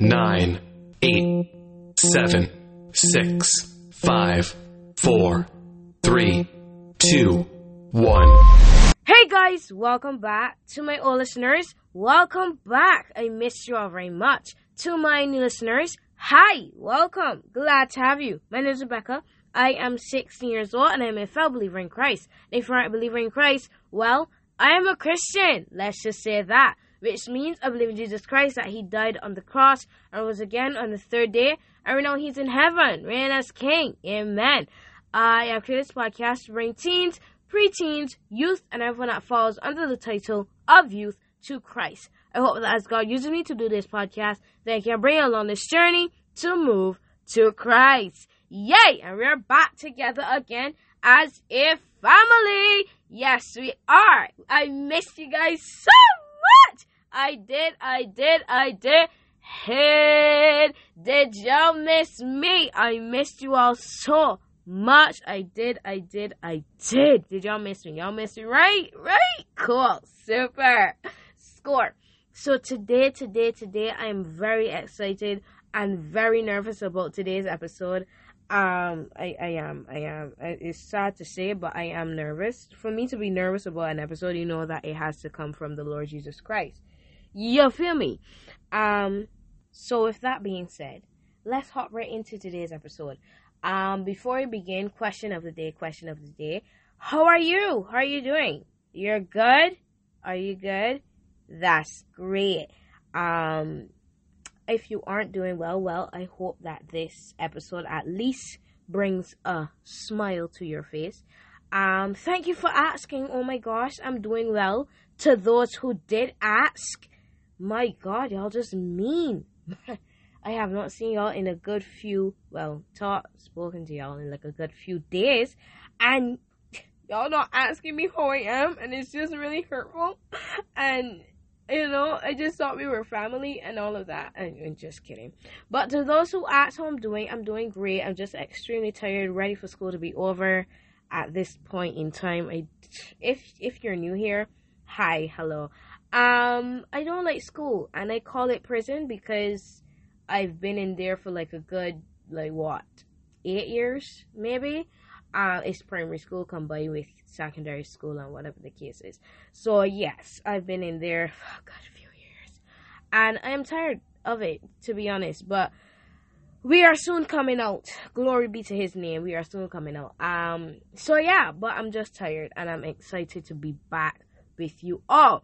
nine, eight, seven, six, five, four, three, two, one. Hey guys, welcome back to my old listeners. Welcome back. I missed you all very much. To my new listeners, hi, welcome. Glad to have you. My name is Rebecca. I am 16 years old and I'm a fellow believer in Christ. And if you're not a believer in Christ, well, I am a Christian. Let's just say that. Which means I believe in Jesus Christ that He died on the cross and was again on the third day. And we know He's in heaven, reigning as King. Amen. I have created this podcast to bring teens, preteens, youth, and everyone that falls under the title of youth to Christ. I hope that as God uses me to do this podcast, that I can bring along this journey to move to Christ. Yay! And we're back together again as a family. Yes, we are. I miss you guys so much. I did, I did, I did. Hey, did y'all miss me? I missed you all so much. I did, I did, I did. Did y'all miss me? Y'all miss me, right? Right? Cool. Super. Score. So today, today, today, I am very excited and very nervous about today's episode. Um, I, I am, I am. It's sad to say, but I am nervous. For me to be nervous about an episode, you know that it has to come from the Lord Jesus Christ. You feel me? Um, so with that being said, let's hop right into today's episode. Um, before we begin, question of the day, question of the day. How are you? How are you doing? You're good? Are you good? That's great. Um, if you aren't doing well, well, I hope that this episode at least brings a smile to your face. Um, thank you for asking. Oh my gosh, I'm doing well. To those who did ask, my God, y'all just mean. I have not seen y'all in a good few, well, talk, spoken to y'all in like a good few days, and y'all not asking me how I am, and it's just really hurtful. And you know, I just thought we were family and all of that. And, and just kidding. But to those who ask how I'm doing, I'm doing great. I'm just extremely tired, ready for school to be over at this point in time. I, if if you're new here, hi, hello. Um, I don't like school, and I call it prison because I've been in there for like a good like what eight years maybe. Uh, it's primary school combined with secondary school and whatever the case is. So yes, I've been in there for God, a few years, and I'm tired of it to be honest. But we are soon coming out. Glory be to His name. We are soon coming out. Um. So yeah, but I'm just tired, and I'm excited to be back with you all.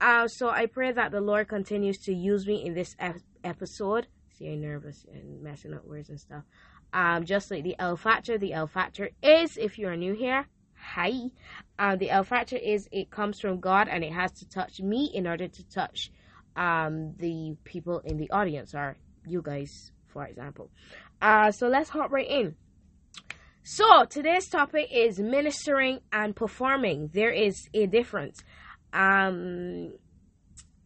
Uh, so I pray that the Lord continues to use me in this ep- episode. See, I'm nervous and messing up words and stuff. Um, just like the L factor, the L factor is, if you are new here, hi. Uh, the L factor is it comes from God and it has to touch me in order to touch um, the people in the audience, or you guys, for example. Uh, so let's hop right in. So today's topic is ministering and performing. There is a difference. Um,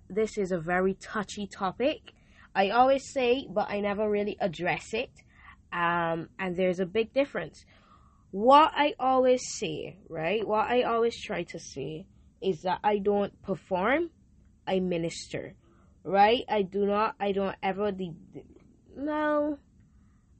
this is a very touchy topic. I always say, but I never really address it. Um, and there's a big difference. What I always say, right? What I always try to say is that I don't perform, I minister, right? I do not, I don't ever, de- no,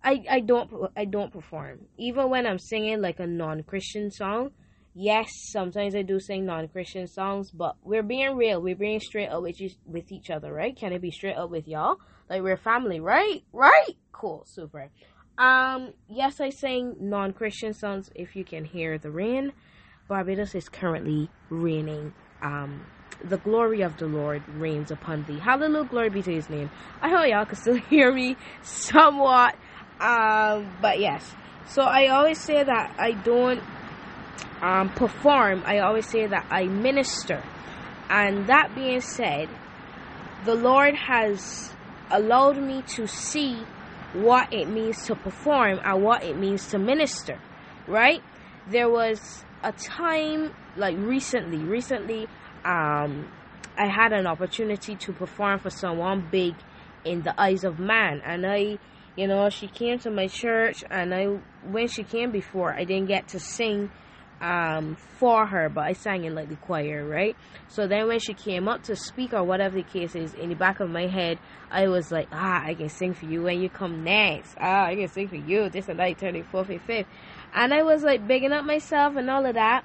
I, I don't, I don't perform. Even when I'm singing like a non-Christian song, yes, sometimes I do sing non-Christian songs, but we're being real. We're being straight up with you, with each other, right? Can I be straight up with y'all? Like we're family, right? Right? Cool, super. Um, yes, I sing non-Christian songs. If you can hear the rain, Barbados is currently raining. Um, the glory of the Lord reigns upon thee. Hallelujah, glory be to His name. I hope y'all can still hear me somewhat. Um, but yes. So I always say that I don't um, perform, I always say that I minister. And that being said, the Lord has allowed me to see what it means to perform and what it means to minister, right? There was a time, like recently, recently, um, I had an opportunity to perform for someone big in the eyes of man, and I, you know, she came to my church, and I, when she came before, I didn't get to sing um for her, but I sang in like the choir, right? So then when she came up to speak or whatever the case is, in the back of my head, I was like, ah, I can sing for you when you come next. Ah, I can sing for you this and that, turning fourth and fifth, and I was like bigging up myself and all of that,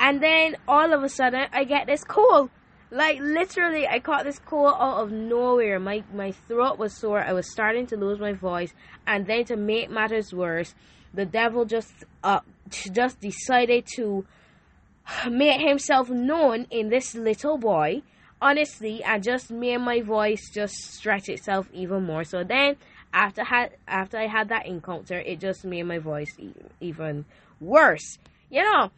and then all of a sudden I get this call. Like literally, I caught this cold out of nowhere. My my throat was sore. I was starting to lose my voice, and then to make matters worse, the devil just uh just decided to make himself known in this little boy. Honestly and just made my voice just stretch itself even more. So then after had after i had that encounter it just made my voice even worse. You know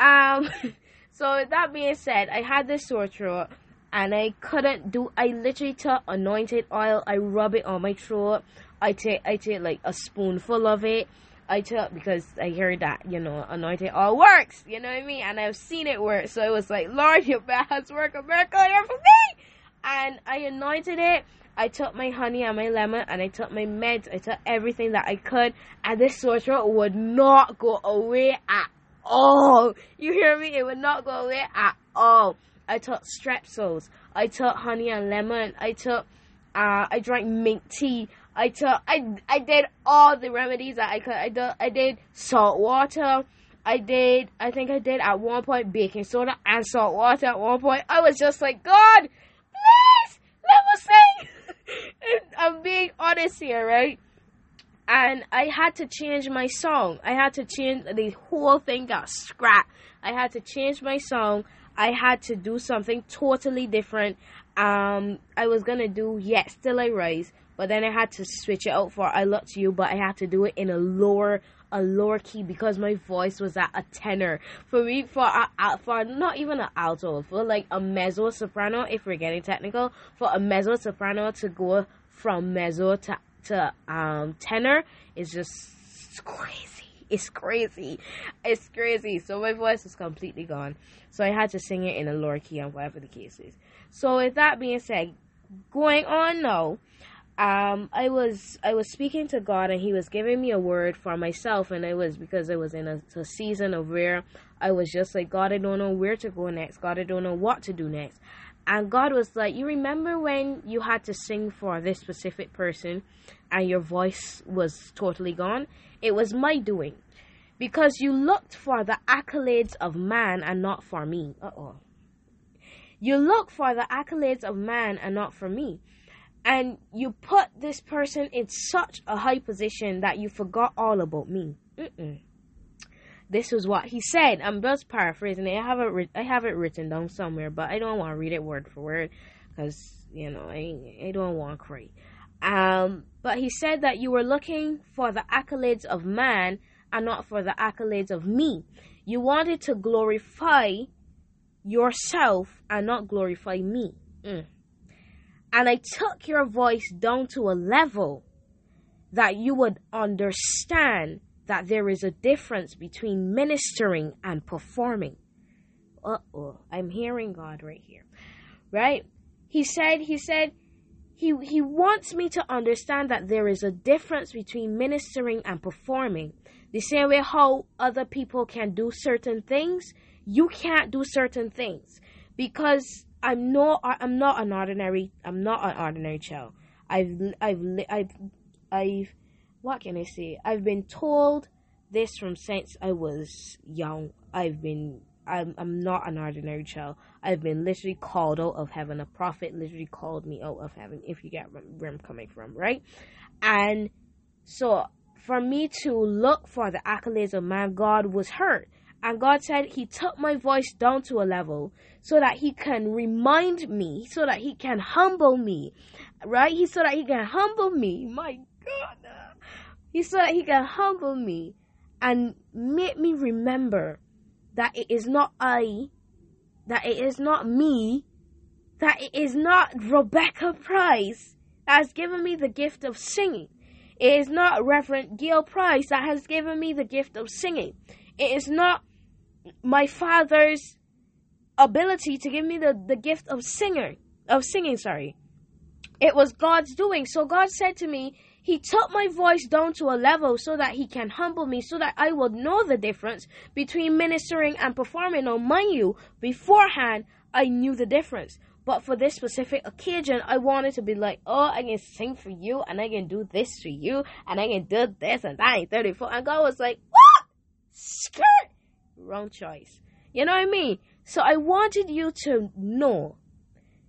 um so that being said i had this sore throat and i couldn't do i literally took anointed oil i rub it on my throat i take i take like a spoonful of it I took because I heard that you know anointing all works. You know what I mean? And I've seen it work. So it was like, Lord, your best work a miracle here for me. And I anointed it. I took my honey and my lemon and I took my meds. I took everything that I could, and this sore throat would not go away at all. You hear me? It would not go away at all. I took strepsils. I took honey and lemon. I took. Uh, I drank mint tea. I took I I did all the remedies that I could. I did I did salt water. I did I think I did at one point baking soda and salt water at one point. I was just like, God, please let me sing. I'm being honest here, right? And I had to change my song. I had to change the whole thing got scrapped. I had to change my song. I had to do something totally different. Um, I was gonna do yes, still I rise, but then I had to switch it out for I Look to You, but I had to do it in a lower a lower key because my voice was at a tenor. For me, for a, a, for not even an alto, for like a mezzo soprano, if we're getting technical, for a mezzo soprano to go from mezzo to to um tenor is just crazy. It's crazy. It's crazy. So my voice was completely gone. So I had to sing it in a lower key and whatever the case is. So with that being said, going on now, um, I was I was speaking to God and He was giving me a word for myself, and it was because I was in a, a, season of where I was just like God, I don't know where to go next. God, I don't know what to do next. And God was like, You remember when you had to sing for this specific person, and your voice was totally gone? It was my doing, because you looked for the accolades of man and not for me. Uh oh. You look for the accolades of man and not for me and you put this person in such a high position that you forgot all about me. Mm-mm. This was what he said. I'm just paraphrasing it. I have it. I have it written down somewhere, but I don't want to read it word for word because you know I I don't want to cry. Um, but he said that you were looking for the accolades of man and not for the accolades of me. You wanted to glorify yourself and not glorify me. Mm. And I took your voice down to a level that you would understand that there is a difference between ministering and performing. Uh oh, I'm hearing God right here. Right? He said, He said, he, he wants me to understand that there is a difference between ministering and performing. The same way how other people can do certain things, you can't do certain things because I'm not I'm not an ordinary I'm not an ordinary child. I've I've I've I've what can I say? I've been told this from since I was young. I've been I'm I'm not an ordinary child. I've been literally called out of heaven. A prophet literally called me out of heaven. If you get where I'm coming from, right? And so for me to look for the accolades of man, God was hurt. And God said He took my voice down to a level so that He can remind me, so that He can humble me, right? He so that He can humble me. My God, He so that He can humble me and make me remember that it is not I, that it is not me, that it is not Rebecca Price that has given me the gift of singing. It is not Reverend Gail Price that has given me the gift of singing. It is not my father's ability to give me the, the gift of singer of singing sorry it was God's doing. So God said to me, He took my voice down to a level so that He can humble me, so that I would know the difference between ministering and performing. Now, mind you, beforehand, I knew the difference. But for this specific occasion, I wanted to be like, oh, I can sing for you, and I can do this for you, and I can do this, and that ain't 34. And God was like, what? Skirt! Wrong choice. You know what I mean? So I wanted you to know,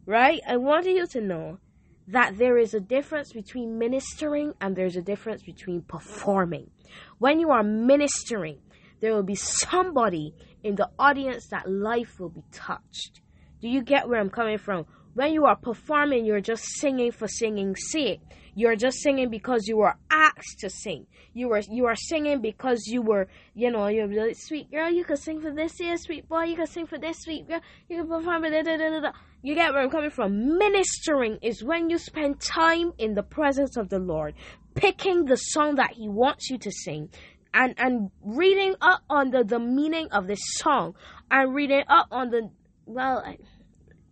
right? I wanted you to know that there is a difference between ministering and there's a difference between performing. When you are ministering, there will be somebody in the audience that life will be touched. Do you get where I'm coming from? When you are performing, you're just singing for singing's sake. You're just singing because you were asked to sing. You were you are singing because you were, you know, you're really sweet girl. You can sing for this, yeah, sweet boy. You can sing for this, sweet girl. You can perform. Da, da, da, da. You get where I'm coming from. Ministering is when you spend time in the presence of the Lord, picking the song that He wants you to sing, and and reading up on the the meaning of this song, and reading up on the well,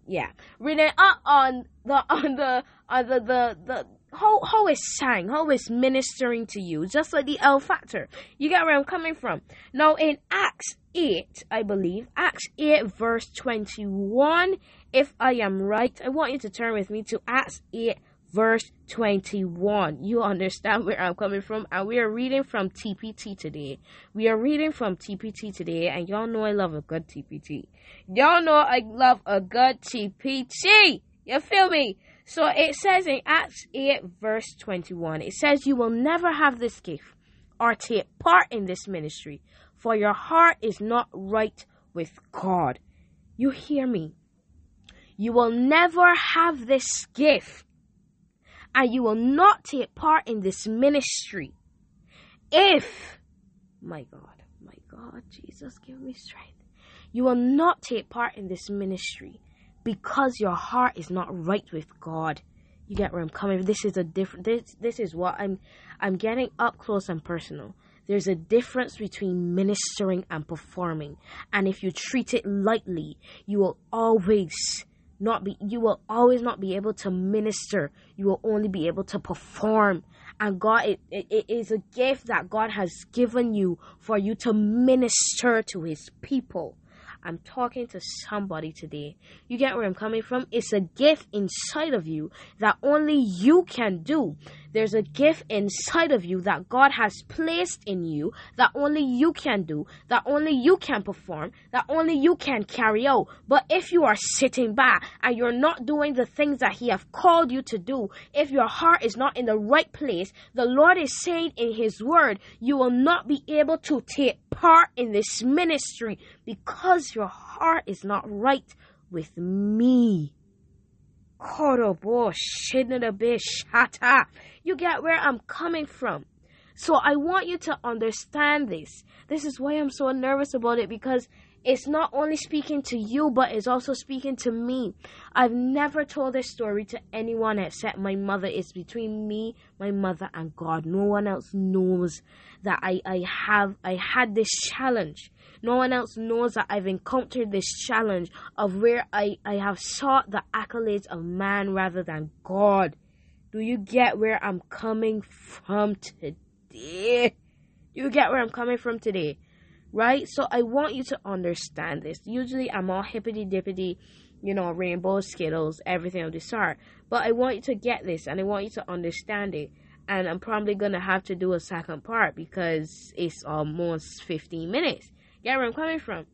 yeah, reading up uh, on the on the on the the the how how is sang, how is ministering to you, just like the L factor. You get where I'm coming from. Now in Acts eight, I believe Acts eight verse twenty one. If I am right, I want you to turn with me to Acts eight verse 21. You understand where I'm coming from? And we are reading from TPT today. We are reading from TPT today, and y'all know I love a good TPT. Y'all know I love a good TPT. You feel me? So it says in Acts 8, verse 21, it says, You will never have this gift or take part in this ministry, for your heart is not right with God. You hear me? You will never have this gift and you will not take part in this ministry if, my God, my God, Jesus, give me strength. You will not take part in this ministry because your heart is not right with God. You get where I'm coming. This is a different. This this is what I'm. I'm getting up close and personal. There's a difference between ministering and performing, and if you treat it lightly, you will always not be you will always not be able to minister you will only be able to perform and god it, it, is a gift that god has given you for you to minister to his people I'm talking to somebody today. You get where I'm coming from? It's a gift inside of you that only you can do. There's a gift inside of you that God has placed in you that only you can do, that only you can perform, that only you can carry out. But if you are sitting back and you're not doing the things that He has called you to do, if your heart is not in the right place, the Lord is saying in His Word, you will not be able to take part in this ministry because your heart is not right with me. You get where I'm coming from. So I want you to understand this. This is why I'm so nervous about it because it's not only speaking to you, but it's also speaking to me. I've never told this story to anyone except my mother. It's between me, my mother, and God. No one else knows that I, I have I had this challenge. No one else knows that I've encountered this challenge of where I, I have sought the accolades of man rather than God. Do you get where I'm coming from today? Do you get where I'm coming from today? Right? So I want you to understand this. Usually I'm all hippity dippity, you know, rainbow skittles, everything of the sort. But I want you to get this and I want you to understand it and I'm probably gonna have to do a second part because it's almost 15 minutes. Get where I'm coming from?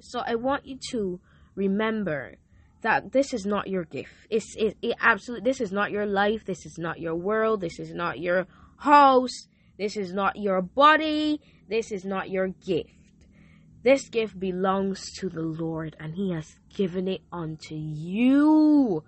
So I want you to remember that this is not your gift. It's it, it absolutely this is not your life. This is not your world. This is not your house. This is not your body. This is not your gift. This gift belongs to the Lord, and He has given it unto you.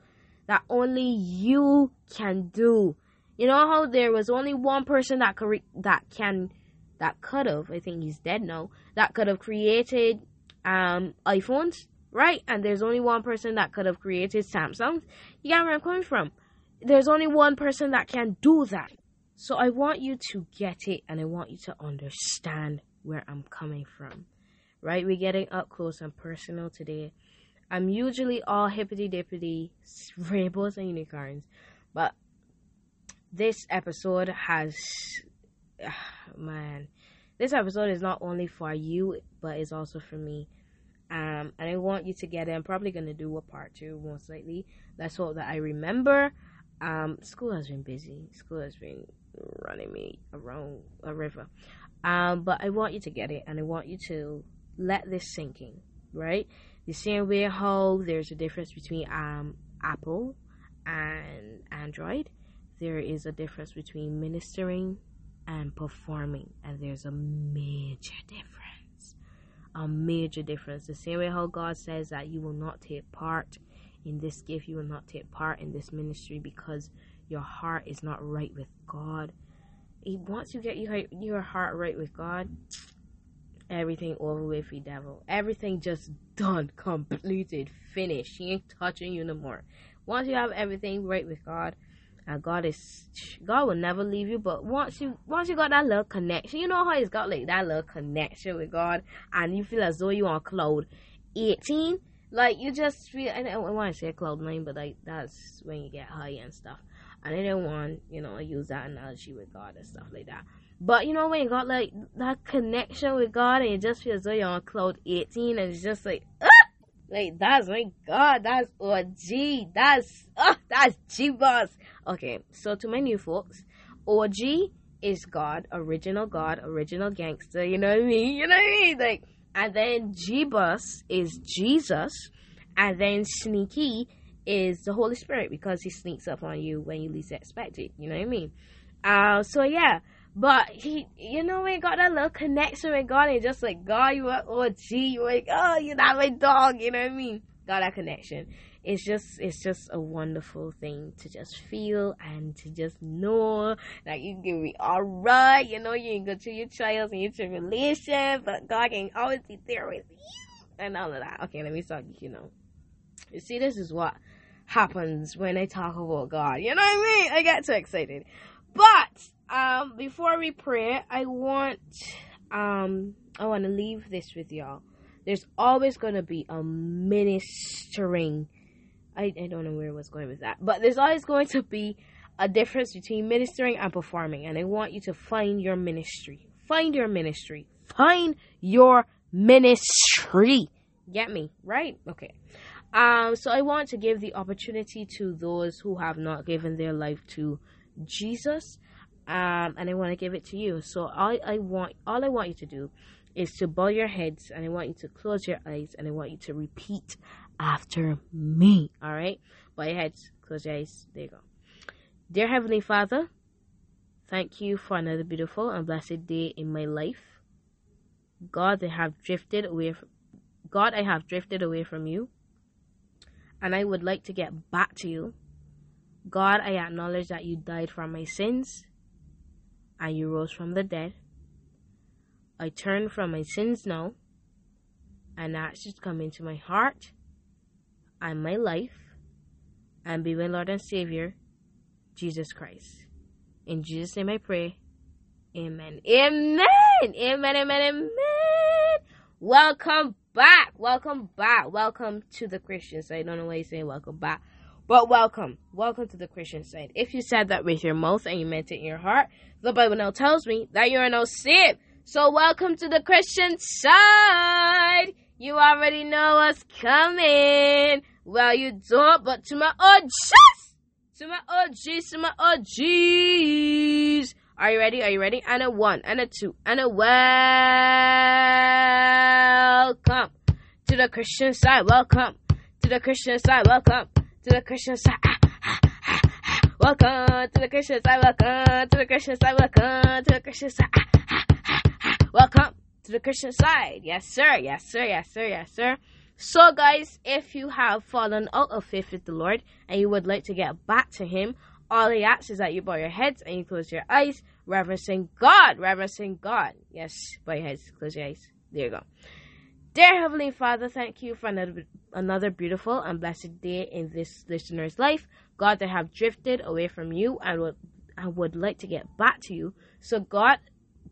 That only you can do. You know how there was only one person that could that can that could have I think he's dead now that could have created um iPhones, right? And there's only one person that could have created Samsung. You get where I'm coming from? There's only one person that can do that. So I want you to get it and I want you to understand where I'm coming from. Right? We're getting up close and personal today. I'm usually all hippity dippity, rainbows and unicorns, but this episode has, uh, man, this episode is not only for you, but it's also for me. Um, and I want you to get it. I'm probably gonna do a part two most likely. Let's hope that I remember. Um, school has been busy. School has been running me around a river. Um, but I want you to get it, and I want you to let this sink in, right? The same way how there's a difference between um Apple and Android, there is a difference between ministering and performing, and there's a major difference. A major difference. The same way how God says that you will not take part in this gift, you will not take part in this ministry because your heart is not right with God. Wants you get your, your heart right with God. Everything over with the devil. Everything just done, completed, finished. He ain't touching you no more. Once you have everything right with God, God is God will never leave you. But once you once you got that little connection, you know how he's got like that little connection with God, and you feel as though you on cloud eighteen. Like you just feel. I don't want to say cloud nine, but like that's when you get high and stuff. And I don't want you know use that analogy with God and stuff like that. But you know when you got like that connection with God, and you just feel as though you're on cloud eighteen, and it's just like. Like that's my God, that's OG, that's oh, that's G boss. Okay, so to my new folks, OG is God, original God, original gangster. You know what I mean? You know what I mean? Like, and then G bus is Jesus, and then sneaky is the Holy Spirit because he sneaks up on you when you least expect it. You know what I mean? Uh, so yeah. But he, you know, we got that little connection with God, and just like God, you are OG, you like, oh, you're not my dog, you know what I mean? Got that connection. It's just, it's just a wonderful thing to just feel and to just know that you can be all right. You know, you can go through your trials and your tribulation, but God can always be there with you and all of that. Okay, let me start. You know, you see, this is what happens when I talk about God. You know what I mean? I get too excited, but um, before we pray, I want um, I want to leave this with y'all. There's always gonna be a ministering. I, I don't know where I was going with that, but there's always going to be a difference between ministering and performing, and I want you to find your ministry. Find your ministry. Find your ministry. Get me right? Okay. Um, so I want to give the opportunity to those who have not given their life to Jesus um, and I want to give it to you. So all I want, all I want you to do, is to bow your heads, and I want you to close your eyes, and I want you to repeat after me. All right, bow your heads, close your eyes. There you go. Dear Heavenly Father, thank you for another beautiful and blessed day in my life. God, I have drifted away. From, God, I have drifted away from you, and I would like to get back to you. God, I acknowledge that you died for my sins and you rose from the dead. I turn from my sins now and ask you to come into my heart and my life and be my Lord and Savior, Jesus Christ. In Jesus' name I pray. Amen. Amen. Amen. Amen. Amen. Welcome back. Welcome back. Welcome to the Christians. I don't know why you say welcome back. But welcome, welcome to the Christian side. If you said that with your mouth and you meant it in your heart, the Bible now tells me that you are no saved. So welcome to the Christian side. You already know what's coming. Well, you don't, but to my OGs, to my OGs, to my OGs. Are you ready? Are you ready? And a one, and a two, and a welcome to the Christian side. Welcome to the Christian side. Welcome to the Christian side. Welcome to the Christian side. Welcome to the Christian side. Welcome to the Christian side. Welcome to the Christian side. Yes, sir. Yes, sir. Yes, sir. Yes, sir. So, guys, if you have fallen out of faith with the Lord and you would like to get back to Him, all He asks is that you bow your heads and you close your eyes, reverencing God. Reverencing God. Yes, bow your heads, close your eyes. There you go. Dear Heavenly Father, thank you for another, another beautiful and blessed day in this listener's life. God, I have drifted away from you and would, I would like to get back to you. So, God,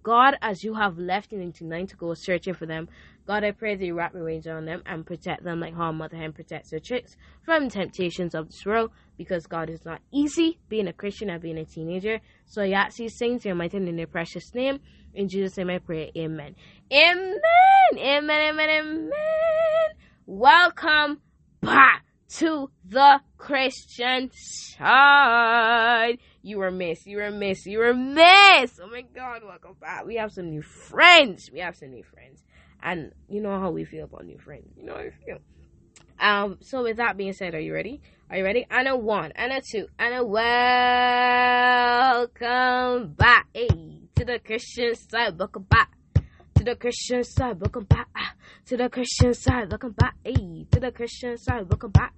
God, as you have left in tonight to go searching for them, God, I pray that you wrap your wings around them and protect them like how a mother hen protects her chicks from temptations of this world. Because God is not easy being a Christian and being a teenager. So I ask these things in your mighty and in your precious name. In Jesus' name I pray. Amen. Amen. Amen. Amen. Amen. Welcome back to the Christian side. You were missed. You were missed. You were missed. Oh my God. Welcome back. We have some new friends. We have some new friends. And you know how we feel about new friends. You know how we feel. Um, so with that being said, are you ready? Are you ready? And a one, and a two, and a welcome back. Hey, to the Christian side. Welcome back. To the Christian side. Welcome back. To the Christian side. Welcome back. Hey, to the Christian side. Welcome back.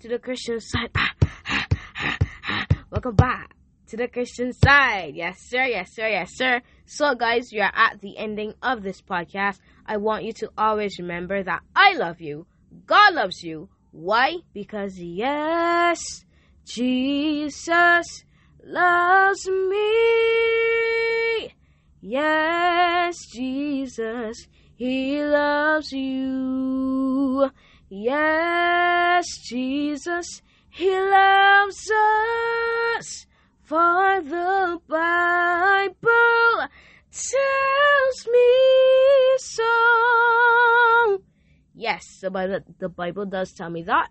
To the Christian side. Ah, ah, ah, ah. Welcome back to the Christian side. Yes, sir. Yes, sir. Yes, sir. So, guys, we are at the ending of this podcast. I want you to always remember that I love you. God loves you. Why? Because, yes, Jesus loves me. Yes, Jesus, He loves you. Yes, Jesus, He loves us. For the Bible tells me so. Yes, the Bible, the Bible does tell me that.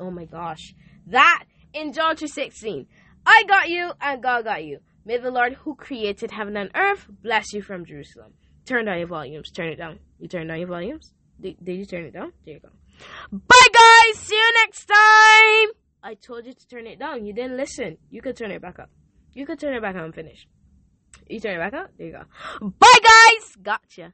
Oh my gosh. That in John 2.16. I got you and God got you. May the Lord who created heaven and earth bless you from Jerusalem. Turn down your volumes. Turn it down. You turn down your volumes? Did, did you turn it down? There you go. Bye guys! See you next time! I told you to turn it down. You didn't listen. You could turn it back up. You could turn it back up and finish. You turn it back up? There you go. Bye, guys! Gotcha.